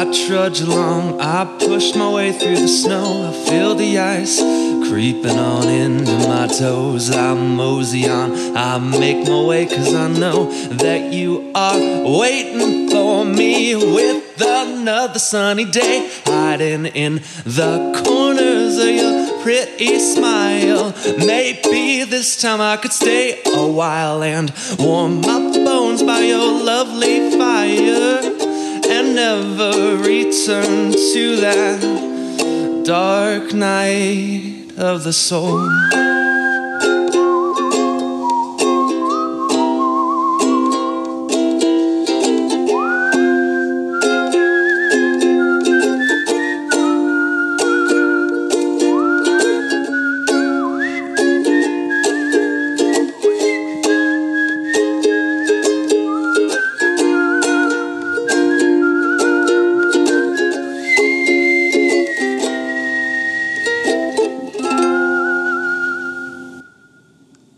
I trudge along, I push my way through the snow. I feel the ice creeping on into my toes. I mosey on, I make my way, cause I know that you are waiting for me with another sunny day. Hiding in the corners of your pretty smile. Maybe this time I could stay a while and warm my bones by your lovely fire never return to that dark night of the soul.